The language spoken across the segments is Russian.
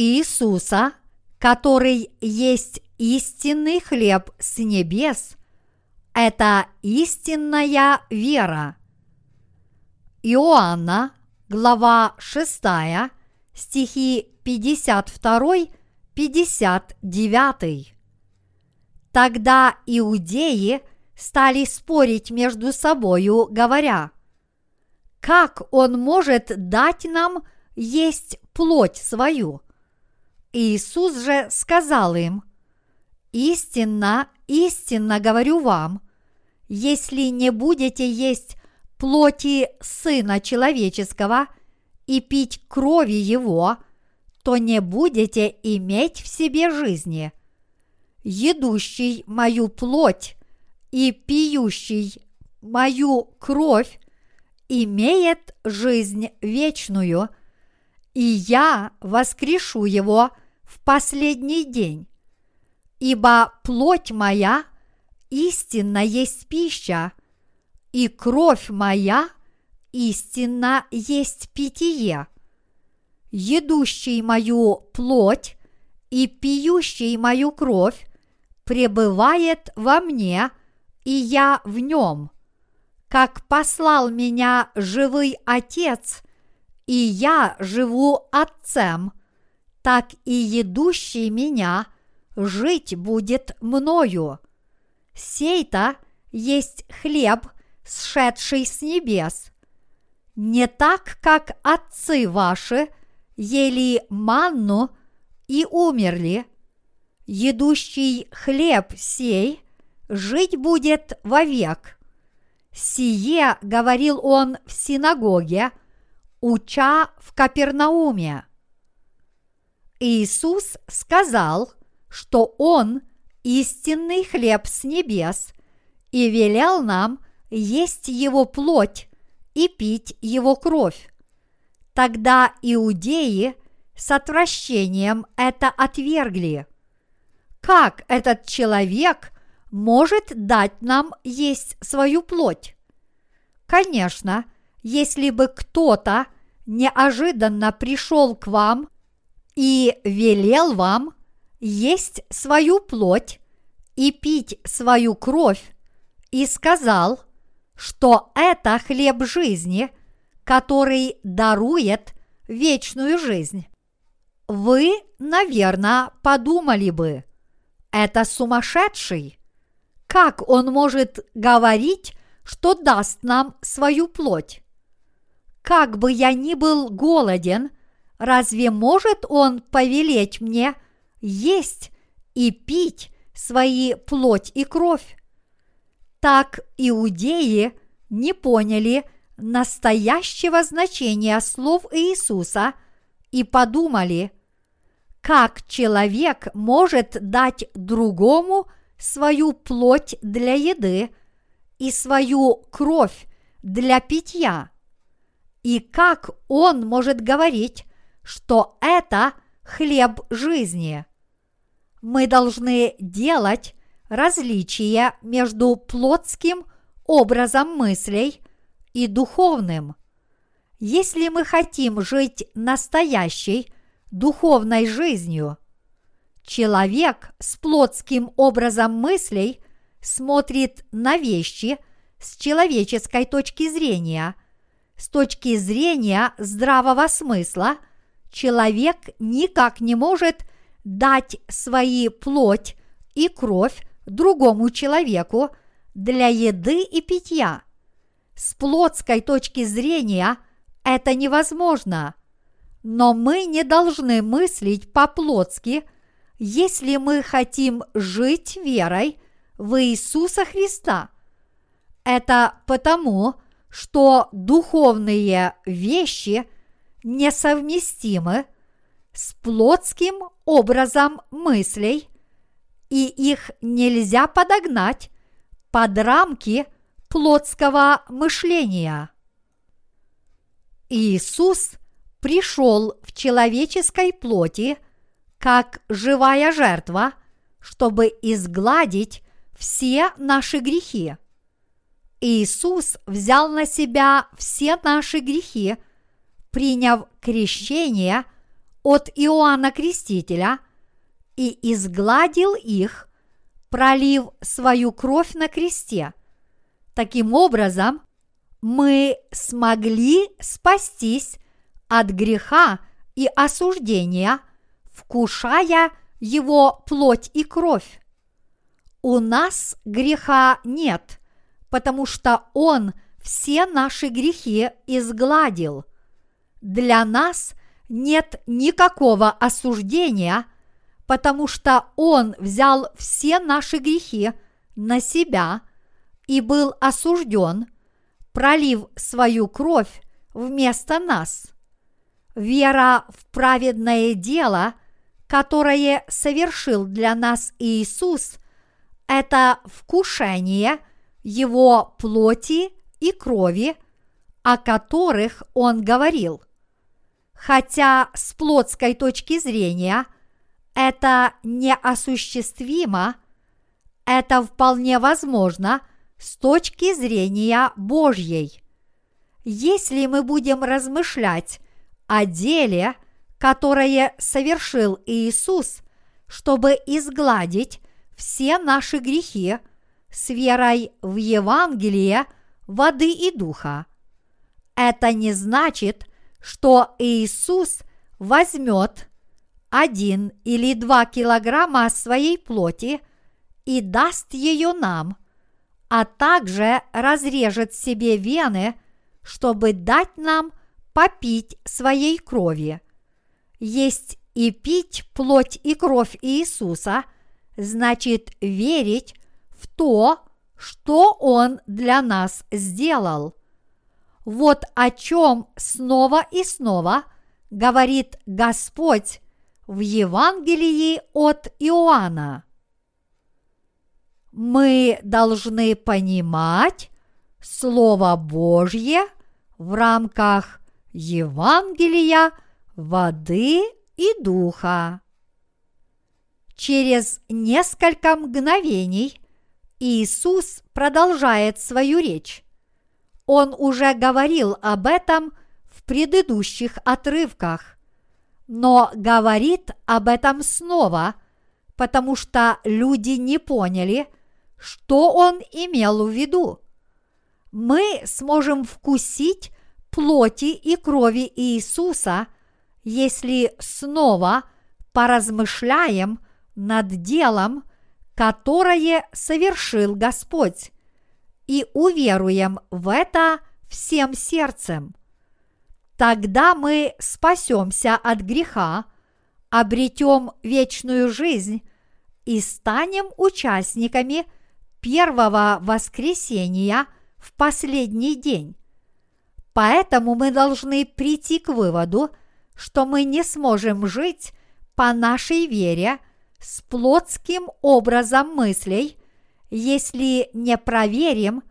Иисуса, который есть истинный хлеб с небес, это истинная вера. Иоанна, глава 6, стихи 52-59. Тогда иудеи стали спорить между собою, говоря, как он может дать нам есть плоть свою? Иисус же сказал им, истинно, истинно говорю вам, если не будете есть плоти Сына Человеческого и пить крови Его, то не будете иметь в себе жизни. Едущий мою плоть и пьющий мою кровь имеет жизнь вечную, и я воскрешу его в последний день. Ибо плоть моя истинно есть пища, и кровь моя истинно есть питье. Едущий мою плоть и пьющий мою кровь пребывает во мне, и я в нем. Как послал меня живый Отец, и я живу Отцем, так и едущий меня жить будет мною. Сей-то есть хлеб, сшедший с небес. Не так, как отцы ваши ели манну и умерли. Едущий хлеб сей жить будет вовек. Сие говорил он в синагоге, уча в Капернауме. Иисус сказал, что Он истинный хлеб с небес и велел нам есть Его плоть и пить Его кровь. Тогда иудеи с отвращением это отвергли. Как этот человек может дать нам есть свою плоть? Конечно, если бы кто-то неожиданно пришел к вам и велел вам есть свою плоть и пить свою кровь, и сказал, что это хлеб жизни, который дарует вечную жизнь. Вы, наверное, подумали бы, это сумасшедший. Как он может говорить, что даст нам свою плоть? Как бы я ни был голоден, разве может он повелеть мне есть и пить свои плоть и кровь? Так иудеи не поняли настоящего значения слов Иисуса и подумали, как человек может дать другому свою плоть для еды и свою кровь для питья, и как он может говорить, что это хлеб жизни. Мы должны делать различие между плотским образом мыслей и духовным. Если мы хотим жить настоящей духовной жизнью, человек с плотским образом мыслей смотрит на вещи с человеческой точки зрения. С точки зрения здравого смысла человек никак не может дать свои плоть и кровь другому человеку для еды и питья. С плотской точки зрения это невозможно, но мы не должны мыслить по-плотски, если мы хотим жить верой в Иисуса Христа. Это потому, что духовные вещи несовместимы с плотским образом мыслей – и их нельзя подогнать под рамки плотского мышления. Иисус пришел в человеческой плоти как живая жертва, чтобы изгладить все наши грехи. Иисус взял на себя все наши грехи, приняв крещение от Иоанна Крестителя и изгладил их, пролив свою кровь на кресте. Таким образом, мы смогли спастись от греха и осуждения, вкушая его плоть и кровь. У нас греха нет, потому что Он все наши грехи изгладил. Для нас нет никакого осуждения, потому что Он взял все наши грехи на себя и был осужден, пролив свою кровь вместо нас. Вера в праведное дело, которое совершил для нас Иисус, это вкушение Его плоти и крови, о которых Он говорил. Хотя с плотской точки зрения это неосуществимо, это вполне возможно с точки зрения Божьей. Если мы будем размышлять о деле, которое совершил Иисус, чтобы изгладить все наши грехи с верой в Евангелие воды и духа. Это не значит, что Иисус возьмет один или два килограмма своей плоти и даст ее нам, а также разрежет себе вены, чтобы дать нам попить своей крови. Есть и пить плоть и кровь Иисуса значит верить в то, что Он для нас сделал. Вот о чем снова и снова говорит Господь в Евангелии от Иоанна. Мы должны понимать Слово Божье в рамках Евангелия воды и духа. Через несколько мгновений Иисус продолжает свою речь. Он уже говорил об этом в предыдущих отрывках, но говорит об этом снова, потому что люди не поняли, что он имел в виду. Мы сможем вкусить плоти и крови Иисуса, если снова поразмышляем над делом, которое совершил Господь и уверуем в это всем сердцем. Тогда мы спасемся от греха, обретем вечную жизнь и станем участниками первого воскресения в последний день. Поэтому мы должны прийти к выводу, что мы не сможем жить по нашей вере с плотским образом мыслей – если не проверим,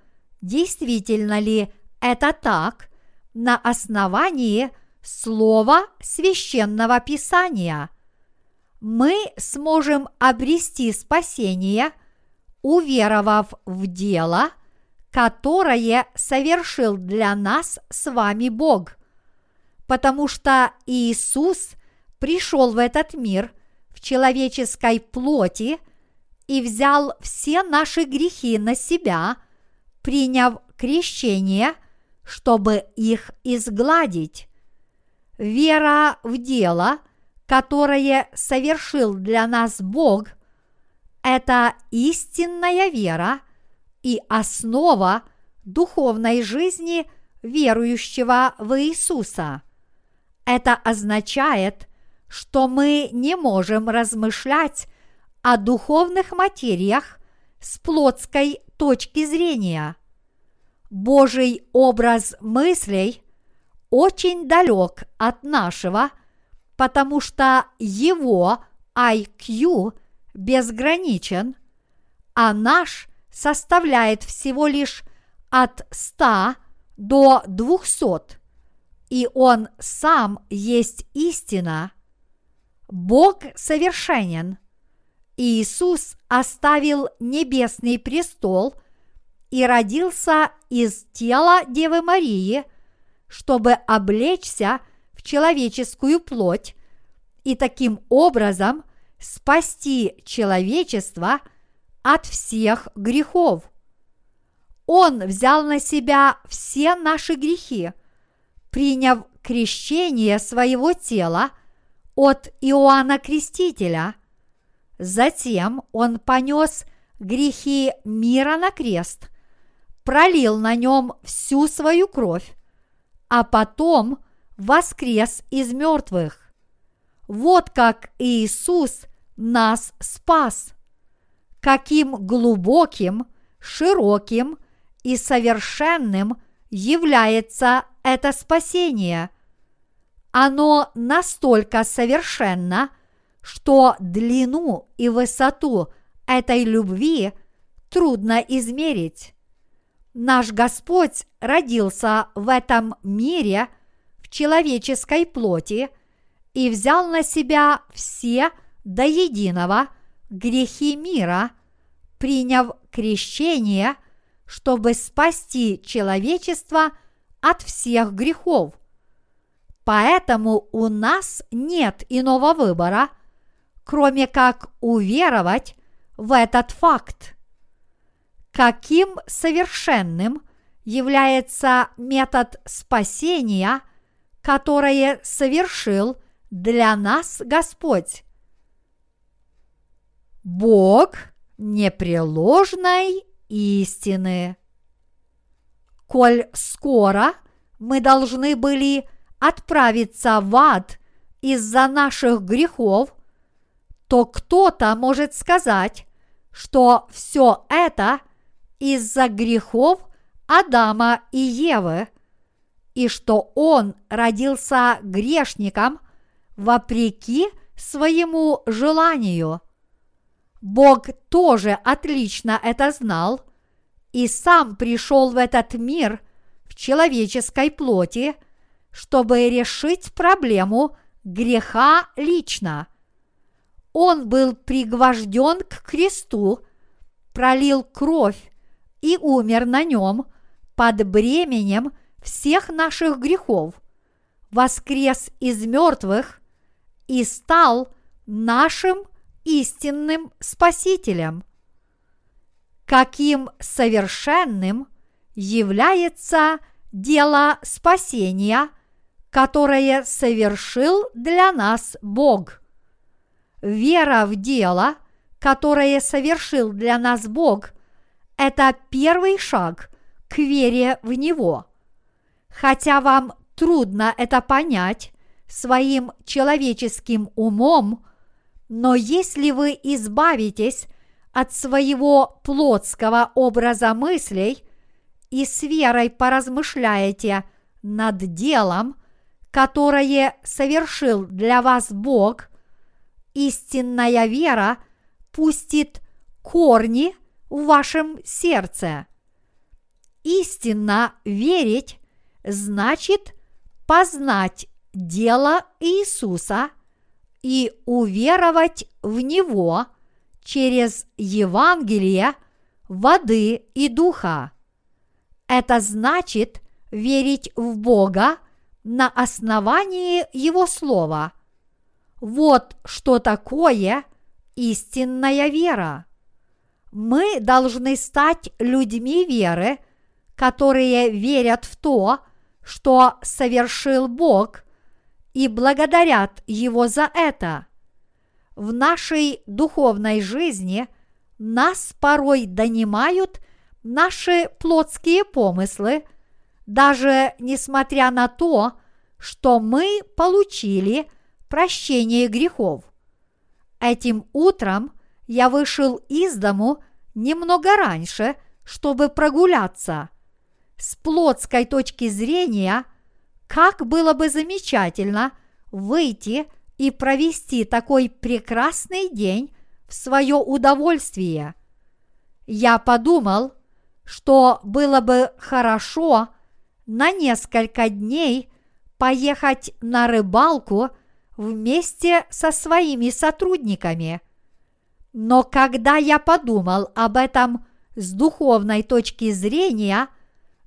действительно ли это так на основании слова священного писания. Мы сможем обрести спасение, уверовав в дело, которое совершил для нас с вами Бог, потому что Иисус пришел в этот мир человеческой плоти – и взял все наши грехи на себя, приняв крещение, чтобы их изгладить. Вера в дело, которое совершил для нас Бог, это истинная вера и основа духовной жизни верующего в Иисуса. Это означает, что мы не можем размышлять о духовных материях с плотской точки зрения. Божий образ мыслей очень далек от нашего, потому что его IQ безграничен, а наш составляет всего лишь от 100 до 200, и он сам есть истина. Бог совершенен – Иисус оставил небесный престол и родился из тела Девы Марии, чтобы облечься в человеческую плоть и таким образом спасти человечество от всех грехов. Он взял на себя все наши грехи, приняв крещение своего тела от Иоанна Крестителя. Затем он понес грехи мира на крест, пролил на нем всю свою кровь, а потом воскрес из мертвых. Вот как Иисус нас спас. Каким глубоким, широким и совершенным является это спасение. Оно настолько совершенно, что длину и высоту этой любви трудно измерить. Наш Господь родился в этом мире в человеческой плоти и взял на себя все до единого грехи мира, приняв крещение, чтобы спасти человечество от всех грехов. Поэтому у нас нет иного выбора, кроме как уверовать в этот факт. Каким совершенным является метод спасения, которое совершил для нас Господь? Бог непреложной истины. Коль скоро мы должны были отправиться в ад из-за наших грехов, то кто-то может сказать, что все это из-за грехов Адама и Евы, и что он родился грешником вопреки своему желанию. Бог тоже отлично это знал и сам пришел в этот мир в человеческой плоти, чтобы решить проблему греха лично – он был пригвожден к кресту, пролил кровь и умер на нем под бременем всех наших грехов, воскрес из мертвых и стал нашим истинным Спасителем. Каким совершенным является дело спасения, которое совершил для нас Бог – Вера в дело, которое совершил для нас Бог, это первый шаг к вере в Него. Хотя вам трудно это понять своим человеческим умом, но если вы избавитесь от своего плотского образа мыслей и с верой поразмышляете над делом, которое совершил для вас Бог – истинная вера пустит корни в вашем сердце. Истинно верить значит познать дело Иисуса и уверовать в Него через Евангелие воды и духа. Это значит верить в Бога на основании Его Слова – вот что такое истинная вера. Мы должны стать людьми веры, которые верят в то, что совершил Бог, и благодарят Его за это. В нашей духовной жизни нас порой донимают наши плотские помыслы, даже несмотря на то, что мы получили – прощение грехов. Этим утром я вышел из дому немного раньше, чтобы прогуляться. С плотской точки зрения, как было бы замечательно выйти и провести такой прекрасный день в свое удовольствие. Я подумал, что было бы хорошо на несколько дней поехать на рыбалку – вместе со своими сотрудниками. Но когда я подумал об этом с духовной точки зрения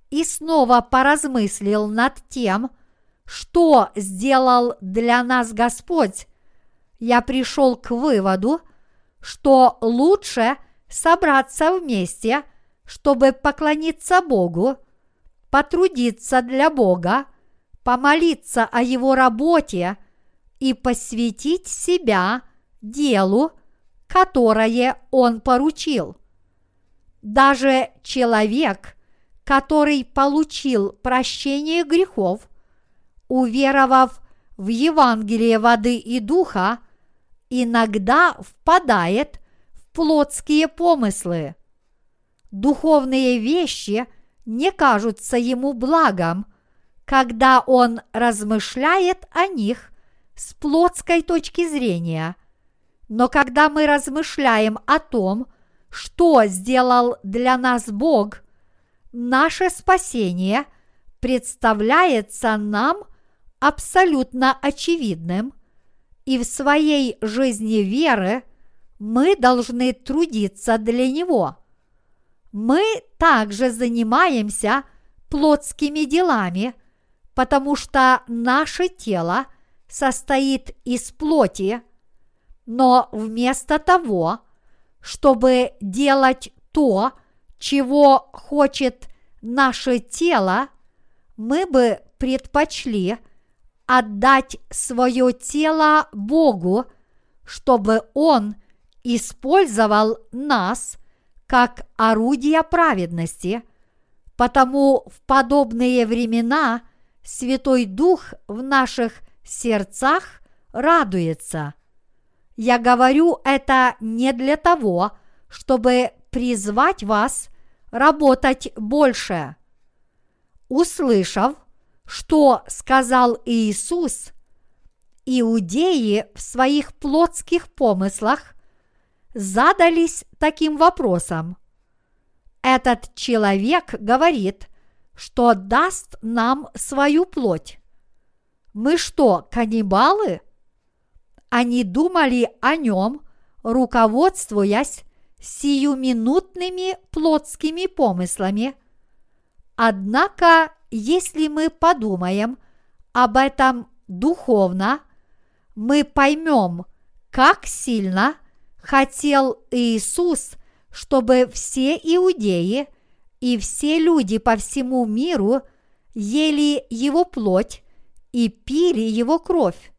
и снова поразмыслил над тем, что сделал для нас Господь, я пришел к выводу, что лучше собраться вместе, чтобы поклониться Богу, потрудиться для Бога, помолиться о Его работе и посвятить себя делу, которое Он поручил. Даже человек, который получил прощение грехов, уверовав в Евангелие воды и духа, иногда впадает в плотские помыслы. Духовные вещи не кажутся ему благом, когда он размышляет о них с плотской точки зрения. Но когда мы размышляем о том, что сделал для нас Бог, наше спасение представляется нам абсолютно очевидным, и в своей жизни веры мы должны трудиться для Него. Мы также занимаемся плотскими делами, потому что наше тело состоит из плоти, но вместо того, чтобы делать то, чего хочет наше тело, мы бы предпочли отдать свое тело Богу, чтобы Он использовал нас как орудие праведности, потому в подобные времена Святой Дух в наших сердцах радуется. Я говорю это не для того, чтобы призвать вас работать больше. Услышав, что сказал Иисус, иудеи в своих плотских помыслах задались таким вопросом. Этот человек говорит, что даст нам свою плоть. Мы что, каннибалы? Они думали о нем, руководствуясь сиюминутными плотскими помыслами. Однако, если мы подумаем об этом духовно, мы поймем, как сильно хотел Иисус, чтобы все иудеи и все люди по всему миру ели Его плоть и пили Его кровь.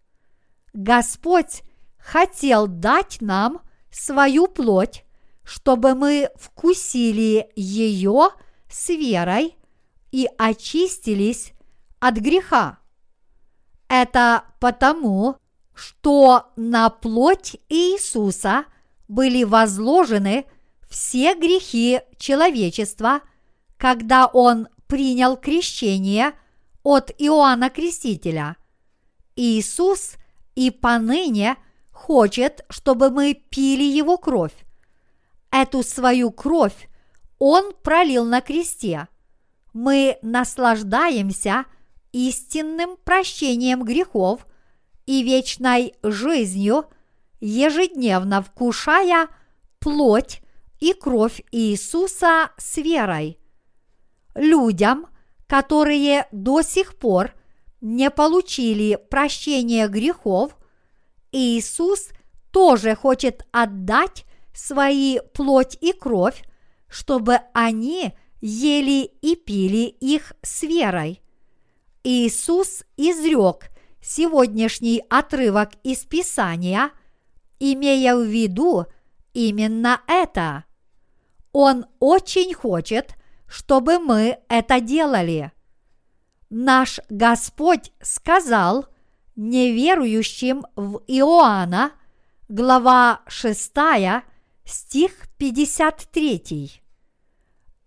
Господь хотел дать нам свою плоть, чтобы мы вкусили ее с верой и очистились от греха. Это потому, что на плоть Иисуса были возложены все грехи человечества, когда Он принял крещение от Иоанна Крестителя. Иисус и поныне хочет, чтобы мы пили Его кровь. Эту свою кровь Он пролил на кресте. Мы наслаждаемся истинным прощением грехов и вечной жизнью, ежедневно вкушая плоть и кровь Иисуса с верой. Людям, которые до сих пор не получили прощения грехов, Иисус тоже хочет отдать свои плоть и кровь, чтобы они ели и пили их с верой. Иисус изрек сегодняшний отрывок из Писания, имея в виду именно это. Он очень хочет, чтобы мы это делали. Наш Господь сказал неверующим в Иоанна, глава 6, стих 53.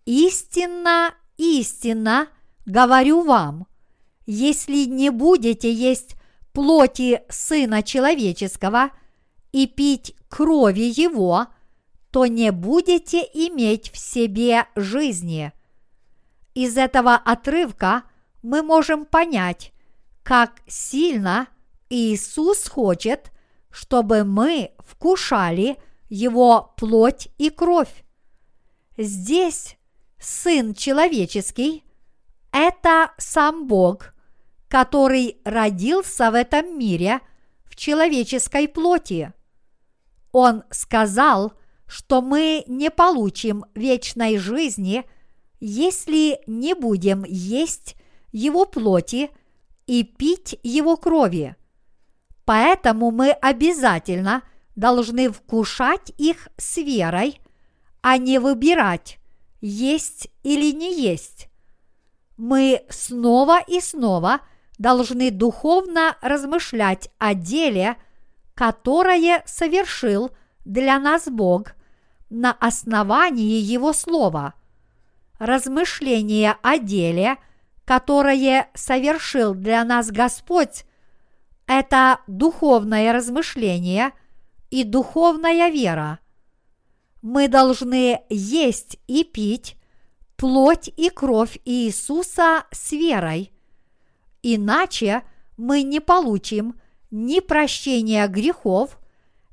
Истинно, истинно говорю вам, если не будете есть плоти Сына Человеческого и пить крови Его, то не будете иметь в себе жизни. Из этого отрывка мы можем понять, как сильно Иисус хочет, чтобы мы вкушали Его плоть и кровь. Здесь Сын Человеческий – это сам Бог, который родился в этом мире в человеческой плоти. Он сказал, что мы не получим вечной жизни, если не будем есть Его плоти и пить Его крови. Поэтому мы обязательно должны вкушать их с верой, а не выбирать, есть или не есть. Мы снова и снова должны духовно размышлять о деле, которое совершил для нас Бог на основании Его Слова. Размышление о деле, которое совершил для нас Господь, это духовное размышление и духовная вера. Мы должны есть и пить плоть и кровь Иисуса с верой, иначе мы не получим ни прощения грехов,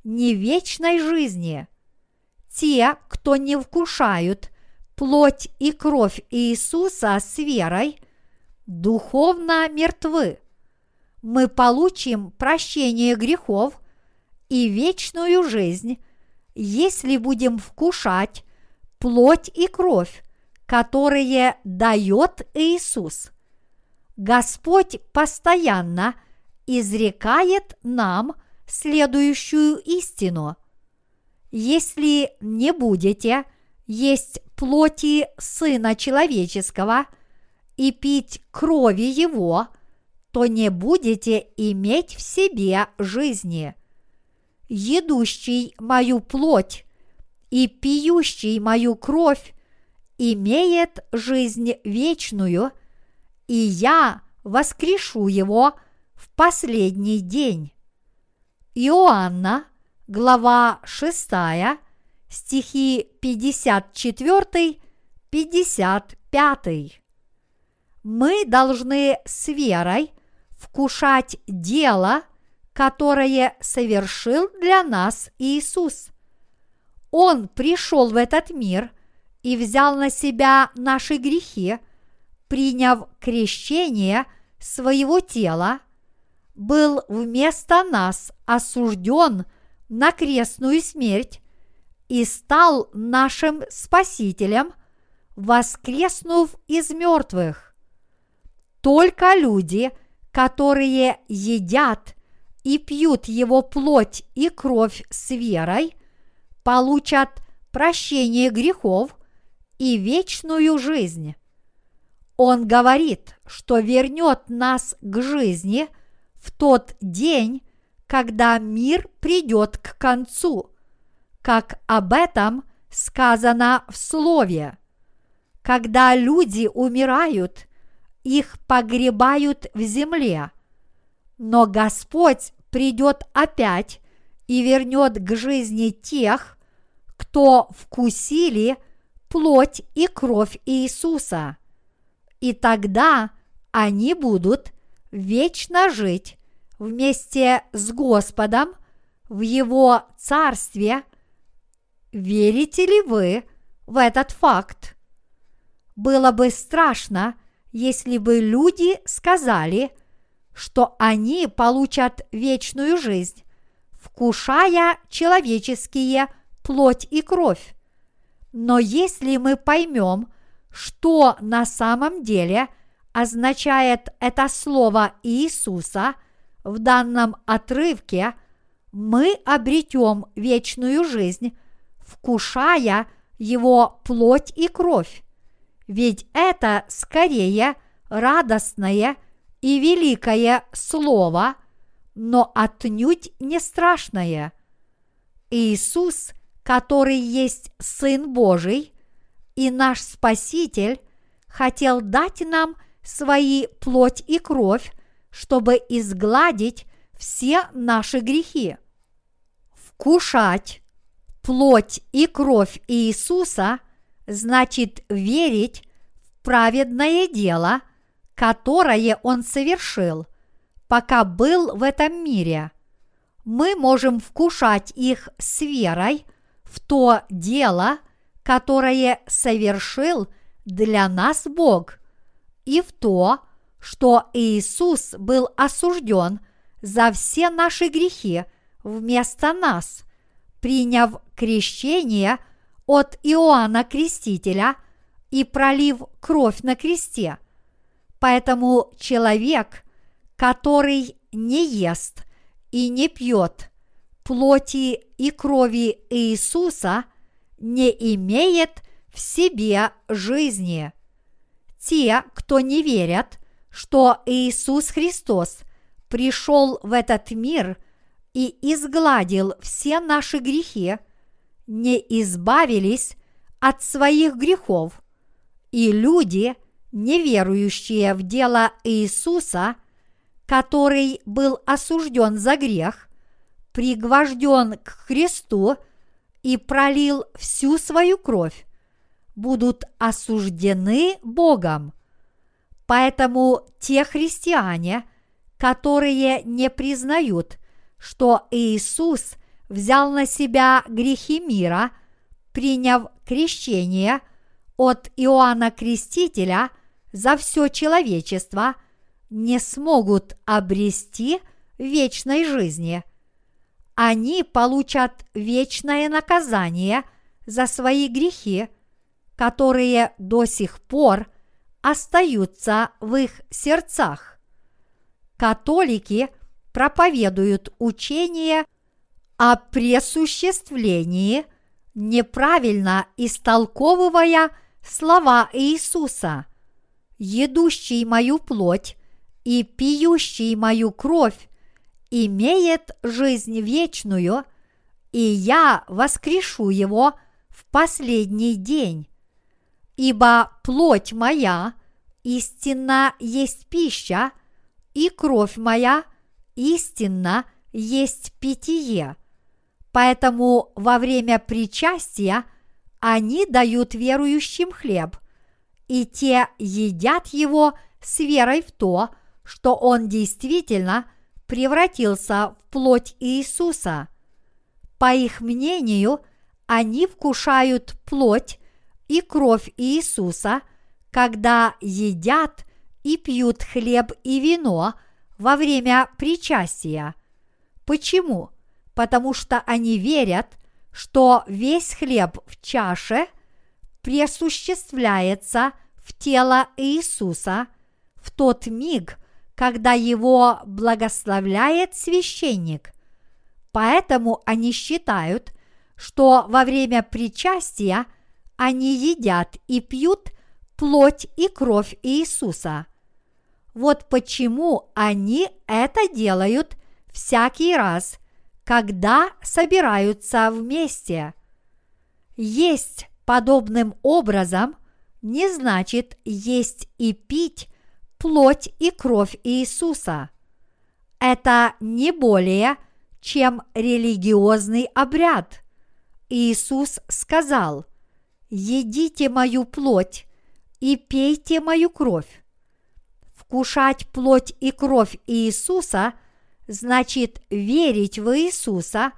ни вечной жизни. Те, кто не вкушают плоть и кровь Иисуса с верой, духовно мертвы мы получим прощение грехов и вечную жизнь, если будем вкушать плоть и кровь, которые дает Иисус. Господь постоянно изрекает нам следующую истину. Если не будете есть плоти Сына Человеческого и пить крови Его – то не будете иметь в себе жизни. Едущий мою плоть и пьющий мою кровь имеет жизнь вечную, и я воскрешу его последний день. Иоанна, глава 6, стихи 54-55. Мы должны с верой вкушать дело, которое совершил для нас Иисус. Он пришел в этот мир и взял на себя наши грехи, приняв крещение своего тела, был вместо нас осужден на крестную смерть и стал нашим Спасителем, воскреснув из мертвых. Только люди – которые едят и пьют его плоть и кровь с верой, получат прощение грехов и вечную жизнь. Он говорит, что вернет нас к жизни в тот день, когда мир придет к концу, как об этом сказано в Слове. Когда люди умирают – их погребают в земле. Но Господь придет опять и вернет к жизни тех, кто вкусили плоть и кровь Иисуса. И тогда они будут вечно жить вместе с Господом в Его Царстве. Верите ли вы в этот факт? Было бы страшно, если бы люди сказали, что они получат вечную жизнь, вкушая человеческие плоть и кровь. Но если мы поймем, что на самом деле означает это слово Иисуса в данном отрывке, мы обретем вечную жизнь, вкушая его плоть и кровь ведь это скорее радостное и великое слово, но отнюдь не страшное. Иисус, который есть Сын Божий и наш Спаситель, хотел дать нам свои плоть и кровь, чтобы изгладить все наши грехи. Вкушать плоть и кровь Иисуса – значит верить в праведное дело, которое он совершил, пока был в этом мире. Мы можем вкушать их с верой в то дело, которое совершил для нас Бог, и в то, что Иисус был осужден за все наши грехи вместо нас, приняв крещение от Иоанна Крестителя и пролив кровь на кресте. Поэтому человек, который не ест и не пьет плоти и крови Иисуса, не имеет в себе жизни. Те, кто не верят, что Иисус Христос пришел в этот мир и изгладил все наши грехи, не избавились от своих грехов, и люди, неверующие в дело Иисуса, который был осужден за грех, пригвожден к Христу и пролил всю свою кровь, будут осуждены Богом. Поэтому те христиане, которые не признают, что Иисус взял на себя грехи мира, приняв крещение от Иоанна Крестителя за все человечество, не смогут обрести вечной жизни. Они получат вечное наказание за свои грехи – которые до сих пор остаются в их сердцах. Католики проповедуют учение о пресуществлении, неправильно истолковывая слова Иисуса, едущий мою плоть и пьющий мою кровь имеет жизнь вечную, и я воскрешу его в последний день ибо плоть моя истинно есть пища, и кровь моя истинно есть питье. Поэтому во время причастия они дают верующим хлеб, и те едят его с верой в то, что он действительно превратился в плоть Иисуса. По их мнению, они вкушают плоть и кровь Иисуса, когда едят и пьют хлеб и вино во время причастия. Почему? Потому что они верят, что весь хлеб в чаше пресуществляется в тело Иисуса в тот миг, когда его благословляет священник. Поэтому они считают, что во время причастия – они едят и пьют плоть и кровь Иисуса. Вот почему они это делают всякий раз, когда собираются вместе. Есть подобным образом не значит есть и пить плоть и кровь Иисуса. Это не более, чем религиозный обряд. Иисус сказал, едите мою плоть и пейте мою кровь. Вкушать плоть и кровь Иисуса значит верить в Иисуса,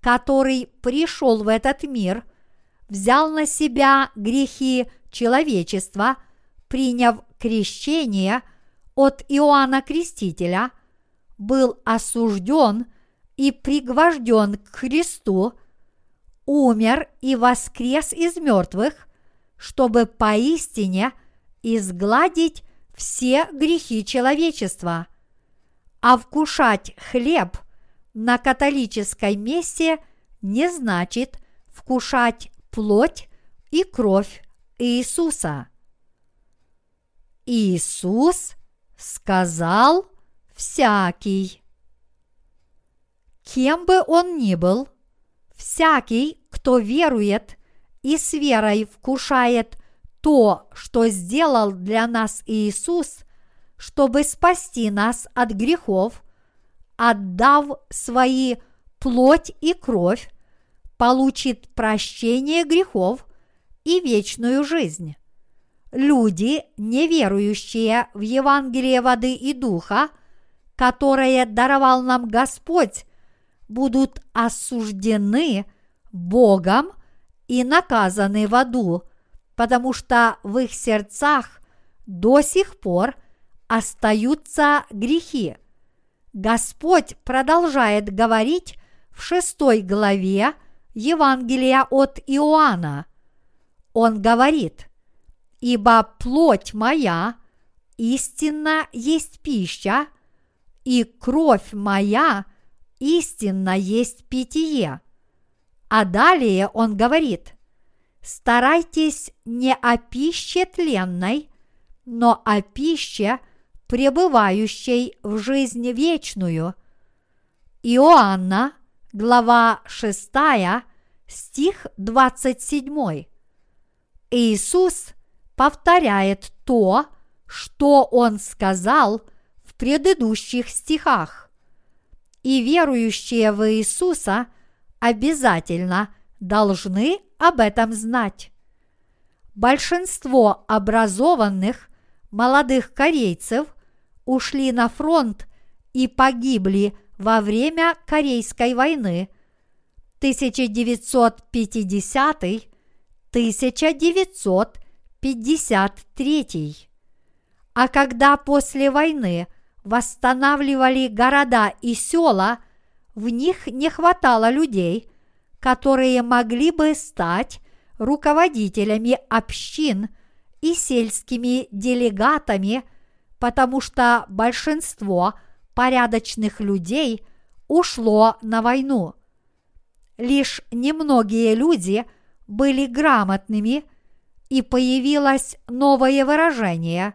который пришел в этот мир, взял на себя грехи человечества, приняв крещение от Иоанна Крестителя, был осужден и пригвожден к Христу – умер и воскрес из мертвых, чтобы поистине изгладить все грехи человечества. А вкушать хлеб на католической мессе не значит вкушать плоть и кровь Иисуса. Иисус сказал всякий. Кем бы он ни был, всякий, кто верует и с верой вкушает то, что сделал для нас Иисус, чтобы спасти нас от грехов, отдав свои плоть и кровь, получит прощение грехов и вечную жизнь. Люди, неверующие в Евангелие воды и духа, которое даровал нам Господь, будут осуждены – Богом и наказаны в аду, потому что в их сердцах до сих пор остаются грехи. Господь продолжает говорить в шестой главе Евангелия от Иоанна. Он говорит, «Ибо плоть моя истинно есть пища, и кровь моя истинно есть питье». А далее он говорит, «Старайтесь не о пище тленной, но о пище, пребывающей в жизнь вечную». Иоанна, глава 6, стих 27. Иисус повторяет то, что Он сказал в предыдущих стихах. И верующие в Иисуса обязательно должны об этом знать. Большинство образованных молодых корейцев ушли на фронт и погибли во время Корейской войны 1950-1953. А когда после войны восстанавливали города и села, в них не хватало людей, которые могли бы стать руководителями общин и сельскими делегатами, потому что большинство – порядочных людей ушло на войну. Лишь немногие люди были грамотными, и появилось новое выражение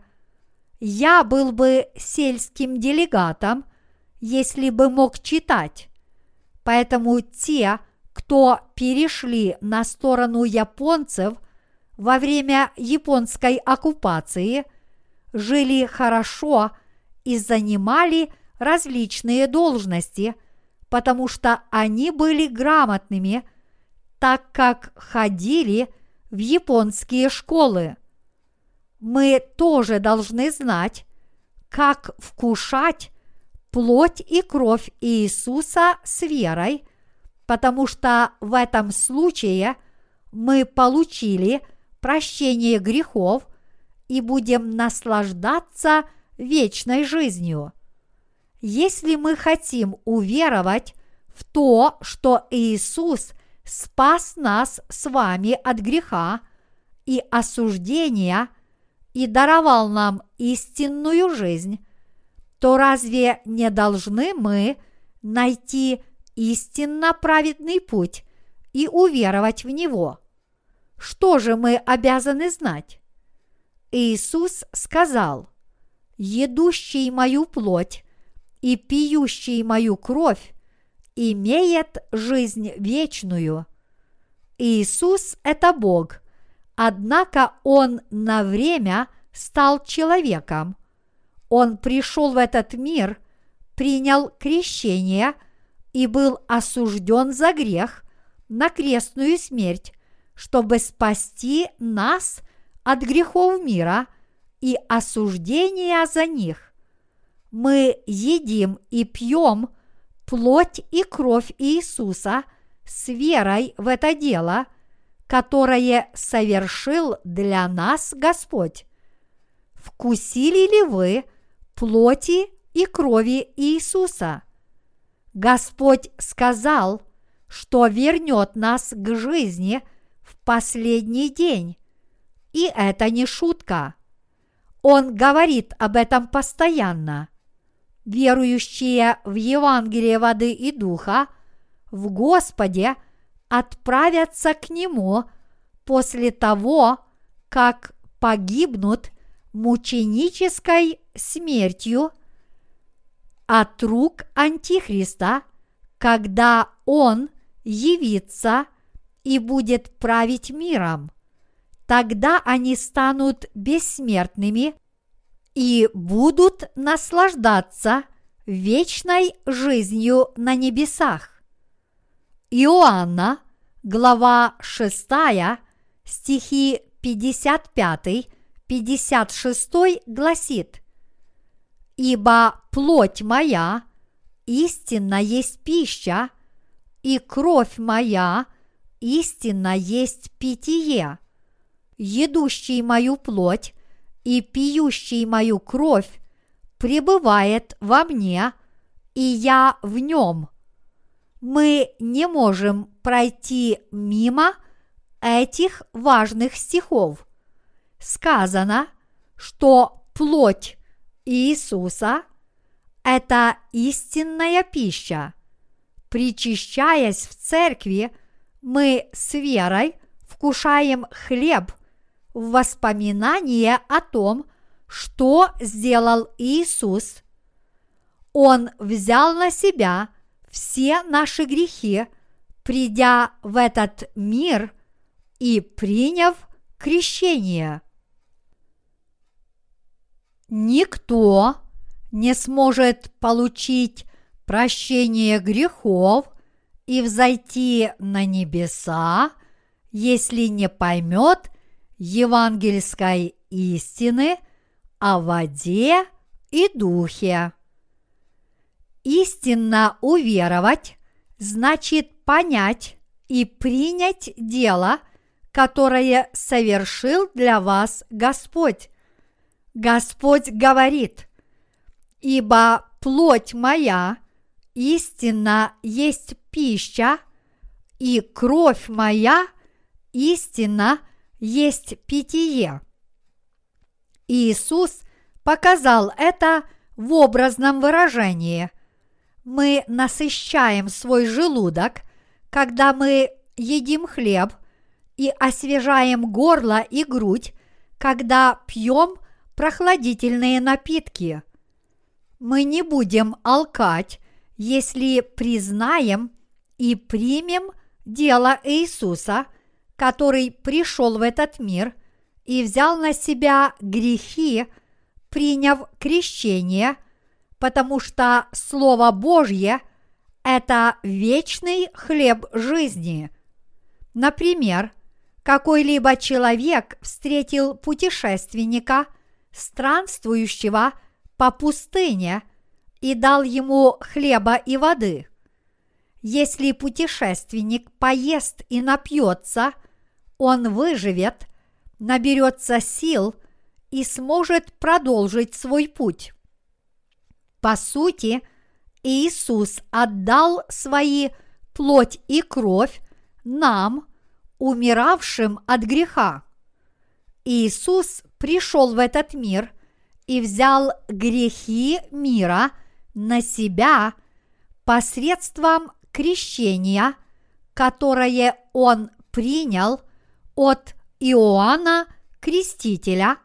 «Я был бы сельским делегатом, если бы мог читать». Поэтому те, кто перешли на сторону японцев во время японской оккупации, жили хорошо и занимали – различные должности, потому что они были грамотными, так как ходили в японские школы. Мы тоже должны знать, как вкушать плоть и кровь Иисуса с верой, потому что в этом случае мы получили прощение грехов и будем наслаждаться вечной жизнью. Если мы хотим уверовать в то, что Иисус спас нас с вами от греха и осуждения и даровал нам истинную жизнь, то разве не должны мы найти истинно праведный путь и уверовать в него? Что же мы обязаны знать? Иисус сказал, «Едущий мою плоть и пьющий мою кровь имеет жизнь вечную. Иисус – это Бог, однако Он на время стал человеком. Он пришел в этот мир, принял крещение и был осужден за грех на крестную смерть, чтобы спасти нас от грехов мира и осуждения за них мы едим и пьем плоть и кровь Иисуса с верой в это дело, которое совершил для нас Господь. Вкусили ли вы плоти и крови Иисуса? Господь сказал, что вернет нас к жизни в последний день. И это не шутка. Он говорит об этом постоянно верующие в Евангелие воды и духа, в Господе отправятся к Нему после того, как погибнут мученической смертью от рук Антихриста, когда Он явится и будет править миром. Тогда они станут бессмертными и будут наслаждаться вечной жизнью на небесах. Иоанна, глава 6, стихи 55-56 гласит «Ибо плоть моя истинно есть пища, и кровь моя истинно есть питье. Едущий мою плоть и пьющий мою кровь пребывает во мне, и я в нем. Мы не можем пройти мимо этих важных стихов. Сказано, что плоть Иисуса – это истинная пища. Причащаясь в церкви, мы с верой вкушаем хлеб в воспоминание о том, что сделал Иисус. Он взял на себя все наши грехи, придя в этот мир и приняв крещение. Никто не сможет получить прощение грехов и взойти на небеса, если не поймет евангельской истины о воде и духе. Истинно уверовать значит понять и принять дело, которое совершил для вас Господь. Господь говорит, «Ибо плоть моя истинно есть пища, и кровь моя истинно есть питье». Иисус показал это в образном выражении. Мы насыщаем свой желудок, когда мы едим хлеб, и освежаем горло и грудь, когда пьем прохладительные напитки. Мы не будем алкать, если признаем и примем дело Иисуса, который пришел в этот мир и взял на себя грехи, приняв крещение, потому что Слово Божье – это вечный хлеб жизни. Например, какой-либо человек встретил путешественника – странствующего по пустыне и дал ему хлеба и воды. Если путешественник поест и напьется, он выживет, наберется сил и сможет продолжить свой путь. По сути, Иисус отдал свои плоть и кровь нам, умиравшим от греха. Иисус пришел в этот мир и взял грехи мира на себя посредством крещения, которое он принял от Иоанна Крестителя.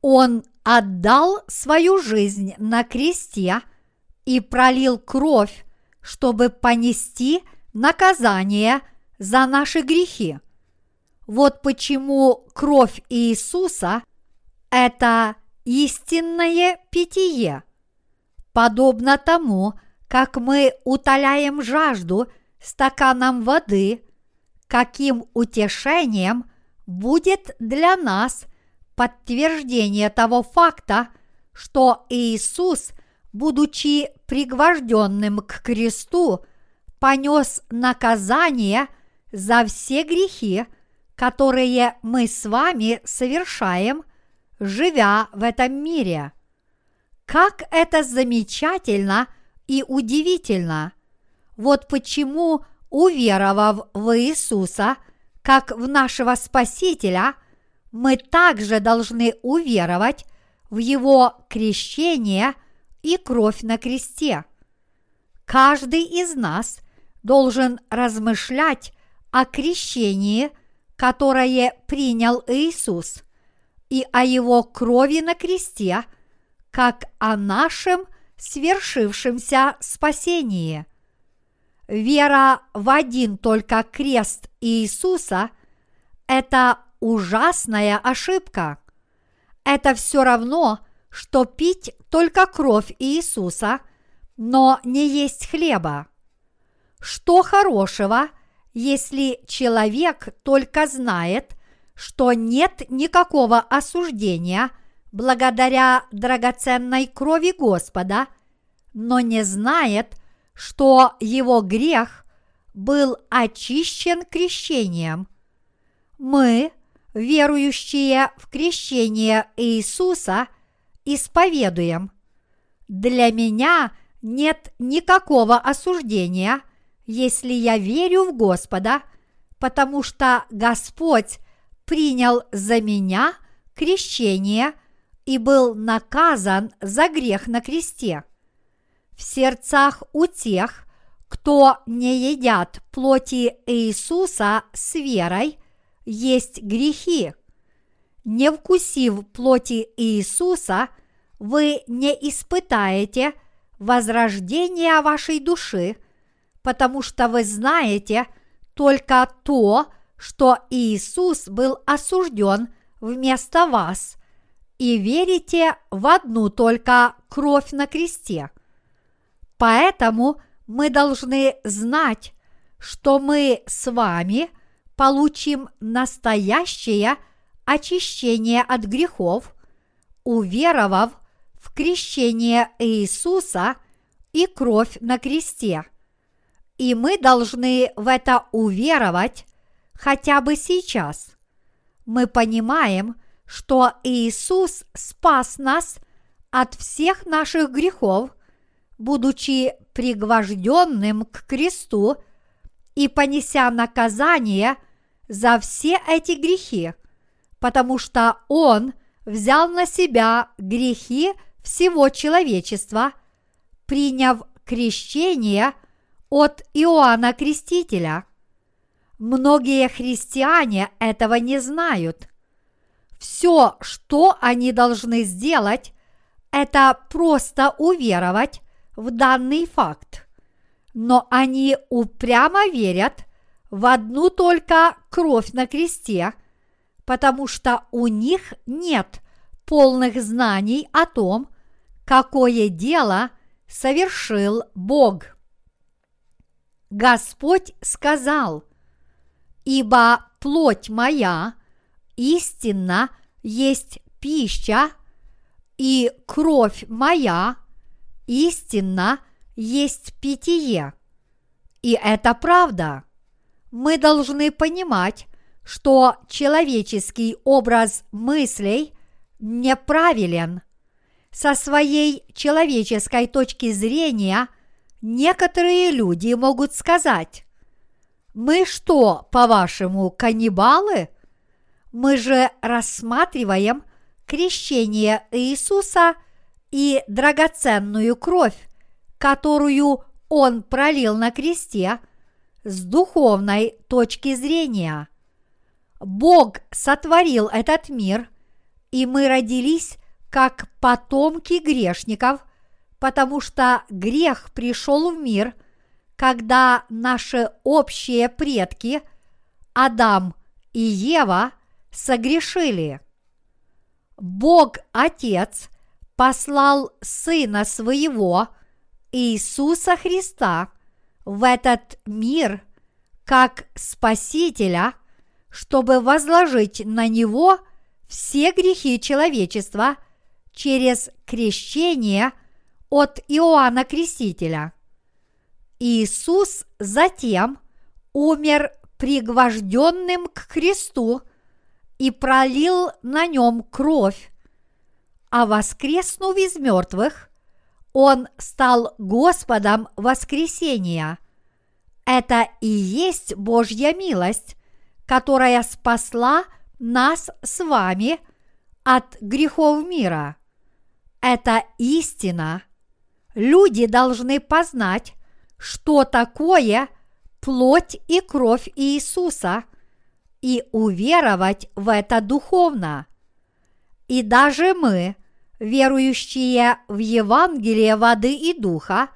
Он отдал свою жизнь на кресте и пролил кровь, чтобы понести наказание за наши грехи. Вот почему кровь Иисуса – это истинное питье. Подобно тому, как мы утоляем жажду стаканом воды, каким утешением будет для нас подтверждение того факта, что Иисус, будучи пригвожденным к кресту, понес наказание за все грехи – которые мы с вами совершаем, живя в этом мире. Как это замечательно и удивительно! Вот почему, уверовав в Иисуса, как в нашего Спасителя, мы также должны уверовать в Его крещение и кровь на кресте. Каждый из нас должен размышлять о крещении – которое принял Иисус, и о Его крови на кресте, как о нашем свершившемся спасении. Вера в один только крест Иисуса – это ужасная ошибка. Это все равно, что пить только кровь Иисуса, но не есть хлеба. Что хорошего – если человек только знает, что нет никакого осуждения благодаря драгоценной крови Господа, но не знает, что его грех был очищен крещением. Мы, верующие в крещение Иисуса, исповедуем. Для меня нет никакого осуждения, если я верю в Господа, потому что Господь принял за меня крещение и был наказан за грех на кресте. В сердцах у тех, кто не едят плоти Иисуса с верой, есть грехи. Не вкусив плоти Иисуса, вы не испытаете возрождения вашей души, потому что вы знаете только то, что Иисус был осужден вместо вас, и верите в одну только кровь на кресте. Поэтому мы должны знать, что мы с вами получим настоящее очищение от грехов, уверовав в крещение Иисуса и кровь на кресте. И мы должны в это уверовать хотя бы сейчас. Мы понимаем, что Иисус спас нас от всех наших грехов, будучи пригвожденным к кресту и понеся наказание за все эти грехи, потому что Он взял на себя грехи всего человечества, приняв крещение от Иоанна Крестителя. Многие христиане этого не знают. Все, что они должны сделать, это просто уверовать в данный факт. Но они упрямо верят в одну только кровь на кресте, потому что у них нет полных знаний о том, какое дело совершил Бог. Господь сказал – ибо плоть моя истинно есть пища, и кровь моя истинно есть питье. И это правда. Мы должны понимать, что человеческий образ мыслей неправилен. Со своей человеческой точки зрения некоторые люди могут сказать, мы что, по-вашему, каннибалы? Мы же рассматриваем крещение Иисуса и драгоценную кровь, которую Он пролил на кресте, с духовной точки зрения. Бог сотворил этот мир, и мы родились как потомки грешников, потому что грех пришел в мир – когда наши общие предки Адам и Ева согрешили. Бог Отец послал Сына Своего, Иисуса Христа, в этот мир как Спасителя, чтобы возложить на Него все грехи человечества через крещение от Иоанна Крестителя – Иисус затем умер пригвожденным к кресту и пролил на нем кровь, а воскреснув из мертвых, Он стал Господом воскресения. Это и есть Божья милость, которая спасла нас с вами от грехов мира. Это истина. Люди должны познать, что такое плоть и кровь Иисуса и уверовать в это духовно. И даже мы, верующие в Евангелие воды и духа,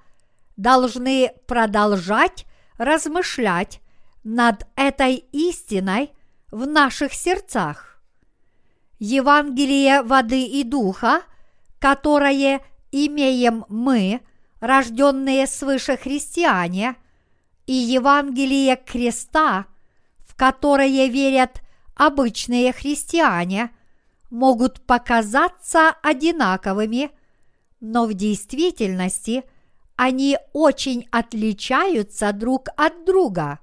должны продолжать размышлять над этой истиной в наших сердцах. Евангелие воды и духа, которое имеем мы – рожденные свыше христиане, и Евангелие креста, в которое верят обычные христиане, могут показаться одинаковыми, но в действительности они очень отличаются друг от друга.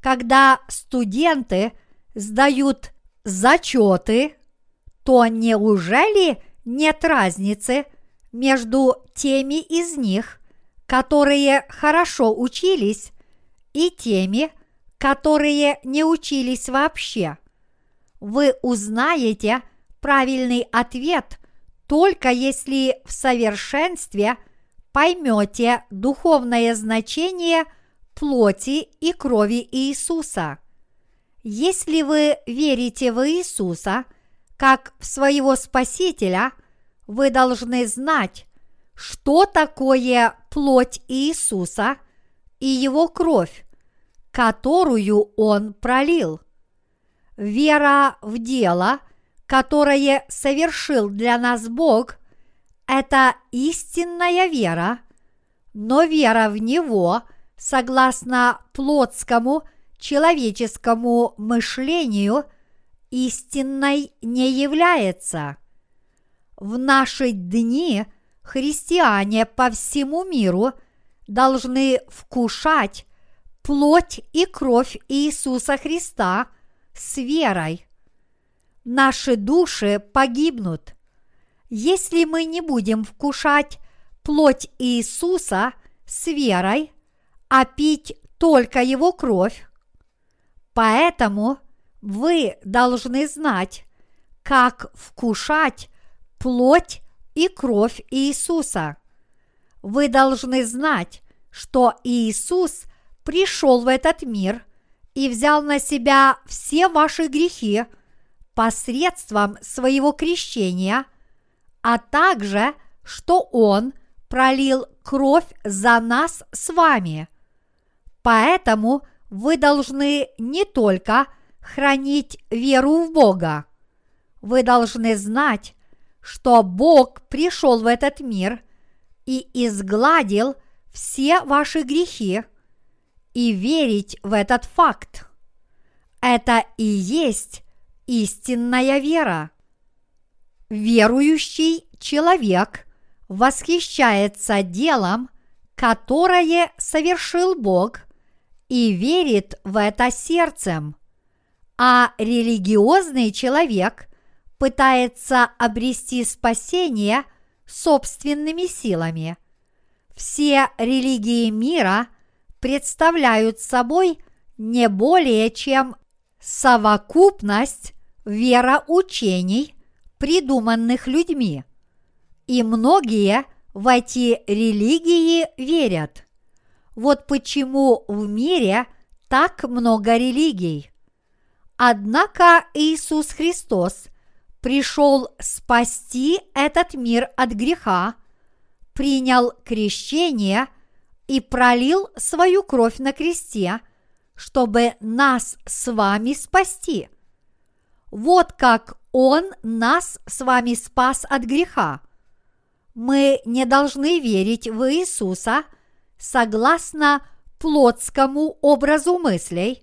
Когда студенты сдают зачеты, то неужели нет разницы между теми из них, которые хорошо учились, и теми, которые не учились вообще. Вы узнаете правильный ответ только если в совершенстве поймете духовное значение плоти и крови Иисуса. Если вы верите в Иисуса как в своего Спасителя, вы должны знать, что такое плоть Иисуса и его кровь, которую Он пролил. Вера в дело, которое совершил для нас Бог, это истинная вера, но вера в Него, согласно плотскому человеческому мышлению, истинной не является. В наши дни христиане по всему миру должны вкушать плоть и кровь Иисуса Христа с верой. Наши души погибнут. Если мы не будем вкушать плоть Иисуса с верой, а пить только Его кровь, поэтому вы должны знать, как вкушать плоть и кровь Иисуса. Вы должны знать, что Иисус пришел в этот мир и взял на себя все ваши грехи посредством своего крещения, а также, что Он пролил кровь за нас с вами. Поэтому вы должны не только хранить веру в Бога, вы должны знать, что Бог пришел в этот мир и изгладил все ваши грехи, и верить в этот факт. Это и есть истинная вера. Верующий человек восхищается делом, которое совершил Бог, и верит в это сердцем, а религиозный человек пытается обрести спасение собственными силами. Все религии мира представляют собой не более чем совокупность вероучений, придуманных людьми. И многие в эти религии верят. Вот почему в мире так много религий. Однако Иисус Христос пришел спасти этот мир от греха, принял крещение и пролил свою кровь на кресте, чтобы нас с вами спасти. Вот как Он нас с вами спас от греха. Мы не должны верить в Иисуса согласно плотскому образу мыслей,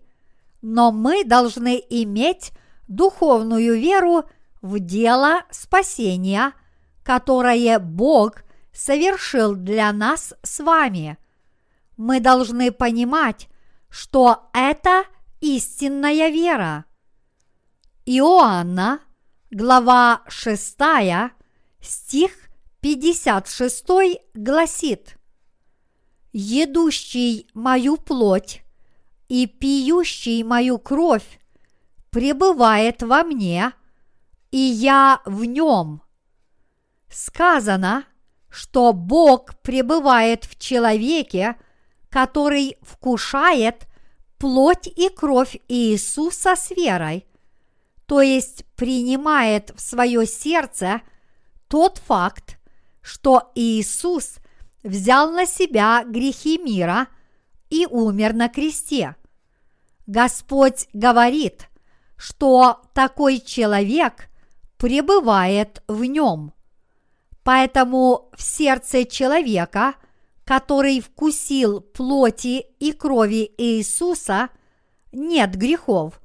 но мы должны иметь духовную веру – в дело спасения, которое Бог совершил для нас с вами. Мы должны понимать, что это истинная вера. Иоанна, глава 6, стих 56 гласит «Едущий мою плоть и пьющий мою кровь пребывает во мне, и я в нем. Сказано, что Бог пребывает в человеке, который вкушает плоть и кровь Иисуса с верой, то есть принимает в свое сердце тот факт, что Иисус взял на себя грехи мира и умер на кресте. Господь говорит, что такой человек пребывает в нем. Поэтому в сердце человека, который вкусил плоти и крови Иисуса, нет грехов,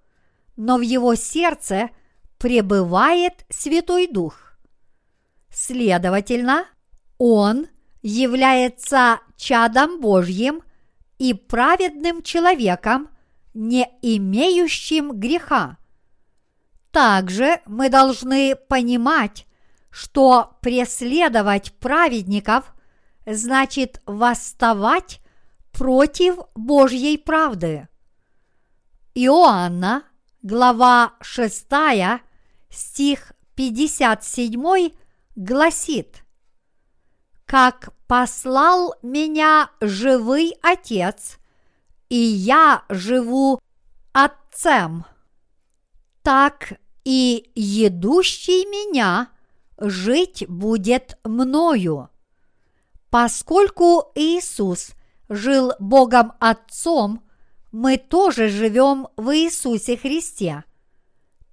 но в его сердце пребывает Святой Дух. Следовательно, он является чадом Божьим и праведным человеком, не имеющим греха. Также мы должны понимать, что преследовать праведников значит восставать против Божьей правды. Иоанна, глава 6, стих 57 гласит «Как послал меня живый Отец, и я живу Отцем, так и едущий меня жить будет мною». Поскольку Иисус жил Богом Отцом, мы тоже живем в Иисусе Христе.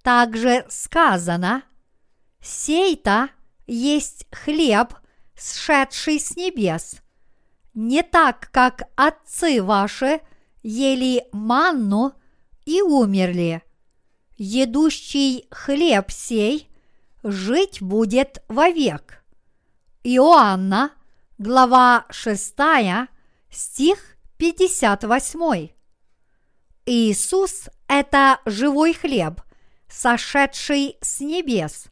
Также сказано, сей-то есть хлеб, сшедший с небес, не так, как отцы ваши ели манну и умерли. Едущий хлеб сей жить будет вовек. Иоанна – глава 6, стих 58. Иисус – это живой хлеб, сошедший с небес.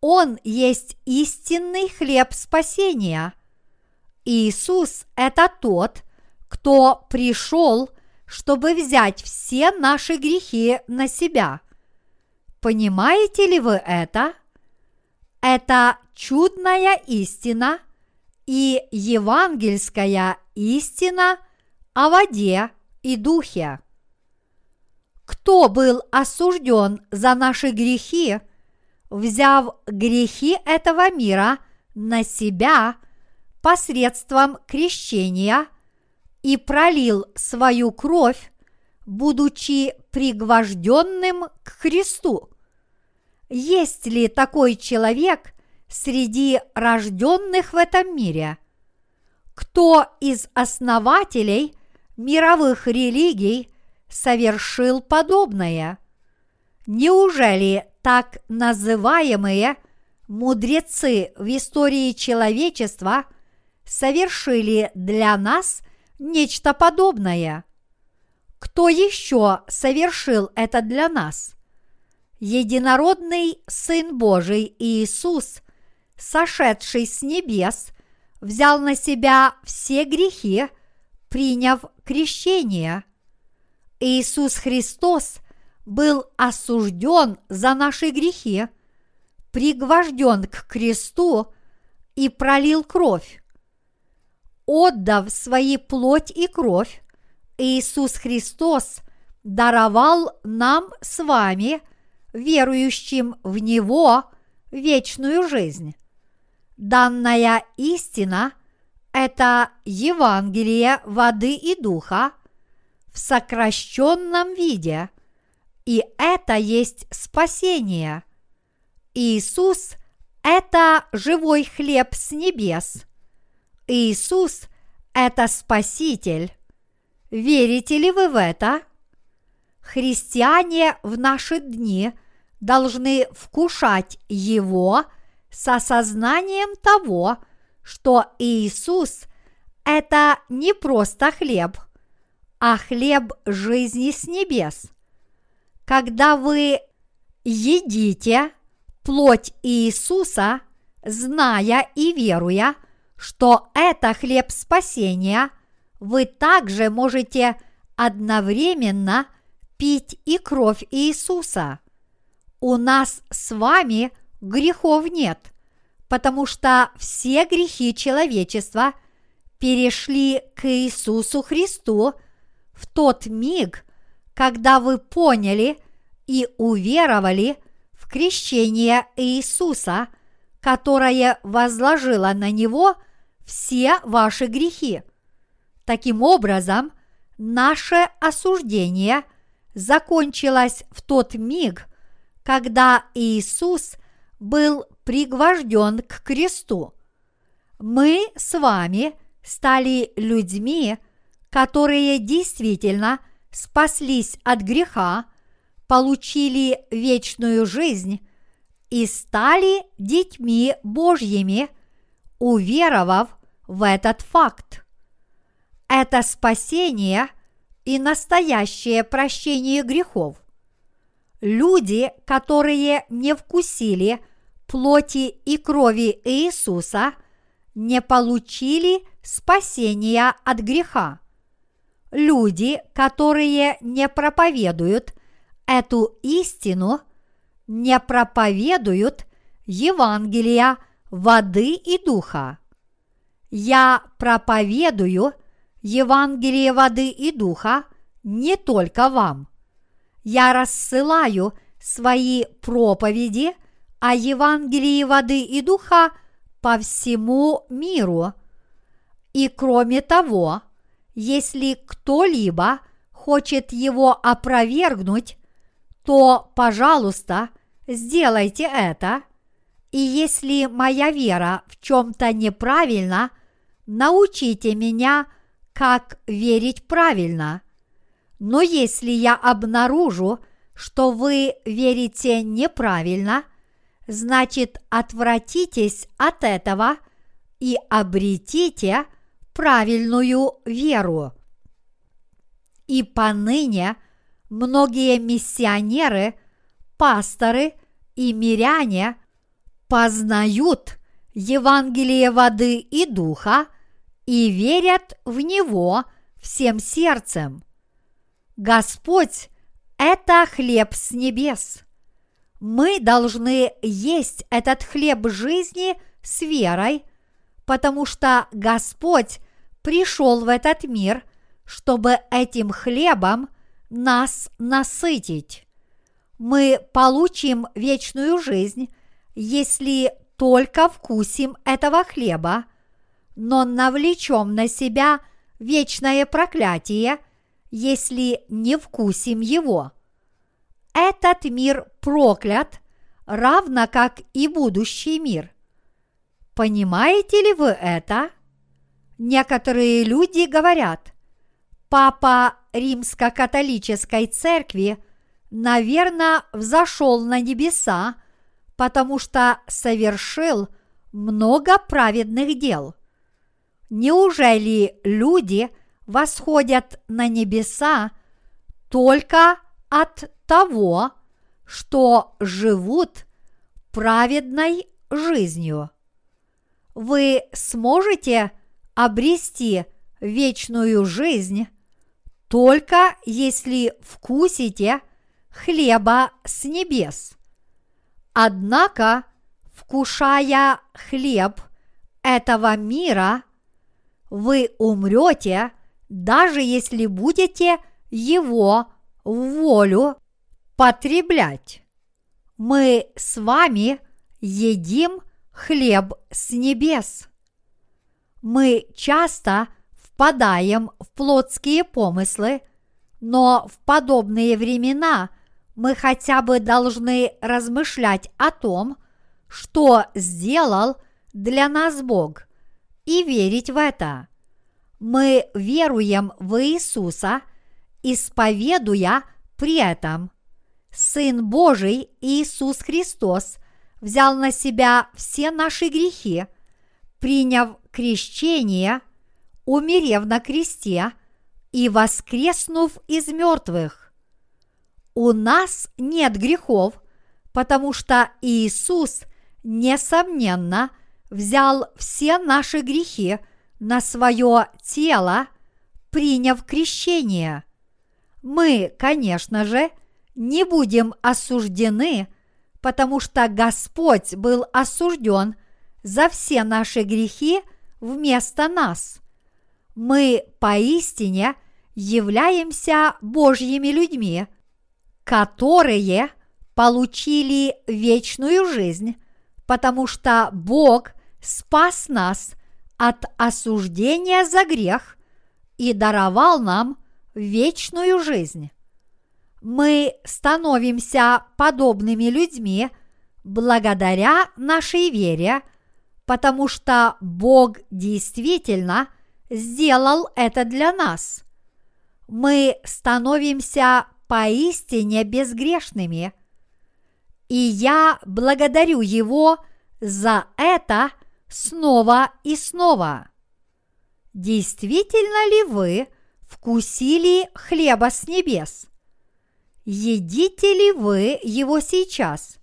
Он есть истинный хлеб спасения. Иисус – это тот, кто пришел, чтобы взять все наши грехи на себя. Понимаете ли вы это? Это чудная истина – и евангельская истина о воде и духе. Кто был осужден за наши грехи, взяв грехи этого мира на себя посредством крещения и пролил свою кровь, будучи пригвожденным к Христу? Есть ли такой человек – среди рожденных в этом мире. Кто из основателей мировых религий совершил подобное? Неужели так называемые мудрецы в истории человечества совершили для нас нечто подобное? Кто еще совершил это для нас? Единородный Сын Божий Иисус – сошедший с небес, взял на себя все грехи, приняв крещение. Иисус Христос был осужден за наши грехи, пригвожден к кресту и пролил кровь. Отдав свои плоть и кровь, Иисус Христос даровал нам с вами, верующим в Него, вечную жизнь. Данная истина – это Евангелие воды и духа в сокращенном виде, и это есть спасение. Иисус – это живой хлеб с небес. Иисус – это Спаситель. Верите ли вы в это? Христиане в наши дни должны вкушать Его – с осознанием того, что Иисус – это не просто хлеб, а хлеб жизни с небес. Когда вы едите плоть Иисуса, зная и веруя, что это хлеб спасения, вы также можете одновременно пить и кровь Иисуса. У нас с вами – грехов нет, потому что все грехи человечества перешли к Иисусу Христу в тот миг, когда вы поняли и уверовали в крещение Иисуса, которое возложило на Него все ваши грехи. Таким образом, наше осуждение закончилось в тот миг, когда Иисус – был пригвожден к кресту. Мы с вами стали людьми, которые действительно спаслись от греха, получили вечную жизнь и стали детьми Божьими, уверовав в этот факт. Это спасение и настоящее прощение грехов. Люди, которые не вкусили плоти и крови Иисуса не получили спасения от греха. Люди, которые не проповедуют эту истину, не проповедуют Евангелия воды и духа. Я проповедую Евангелие воды и духа не только вам. Я рассылаю свои проповеди о Евангелии воды и духа по всему миру. И кроме того, если кто-либо хочет его опровергнуть, то, пожалуйста, сделайте это. И если моя вера в чем-то неправильна, научите меня, как верить правильно. Но если я обнаружу, что вы верите неправильно, значит отвратитесь от этого и обретите правильную веру. И поныне многие миссионеры, пасторы и миряне познают Евангелие воды и духа и верят в него всем сердцем. Господь – это хлеб с небес. Мы должны есть этот хлеб жизни с верой, потому что Господь пришел в этот мир, чтобы этим хлебом нас насытить. Мы получим вечную жизнь, если только вкусим этого хлеба, но навлечем на себя вечное проклятие, если не вкусим его. Этот мир проклят, равно как и будущий мир. Понимаете ли вы это? Некоторые люди говорят, папа римско-католической церкви, наверное, взошел на небеса, потому что совершил много праведных дел. Неужели люди восходят на небеса только от того, что живут праведной жизнью? Вы сможете обрести вечную жизнь только если вкусите хлеба с небес. Однако, вкушая хлеб этого мира, вы умрете, даже если будете его волю потреблять. Мы с вами едим хлеб с небес. Мы часто впадаем в плотские помыслы, но в подобные времена мы хотя бы должны размышлять о том, что сделал для нас Бог, и верить в это. Мы веруем в Иисуса, исповедуя при этом Сын Божий Иисус Христос взял на себя все наши грехи, приняв крещение – умерев на кресте и воскреснув из мертвых. У нас нет грехов, потому что Иисус, несомненно, взял все наши грехи на свое тело, приняв крещение. Мы, конечно же, не будем осуждены, потому что Господь был осужден за все наши грехи вместо нас мы поистине являемся Божьими людьми, которые получили вечную жизнь, потому что Бог спас нас от осуждения за грех и даровал нам вечную жизнь. Мы становимся подобными людьми благодаря нашей вере, потому что Бог действительно – сделал это для нас. Мы становимся поистине безгрешными. И я благодарю Его за это снова и снова. Действительно ли вы вкусили хлеба с небес? Едите ли вы его сейчас?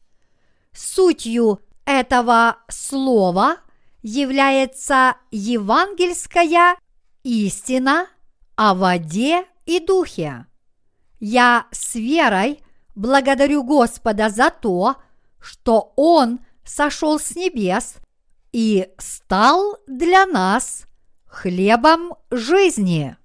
Сутью этого слова является евангельская истина о воде и духе. Я с верой благодарю Господа за то, что Он сошел с небес и стал для нас хлебом жизни.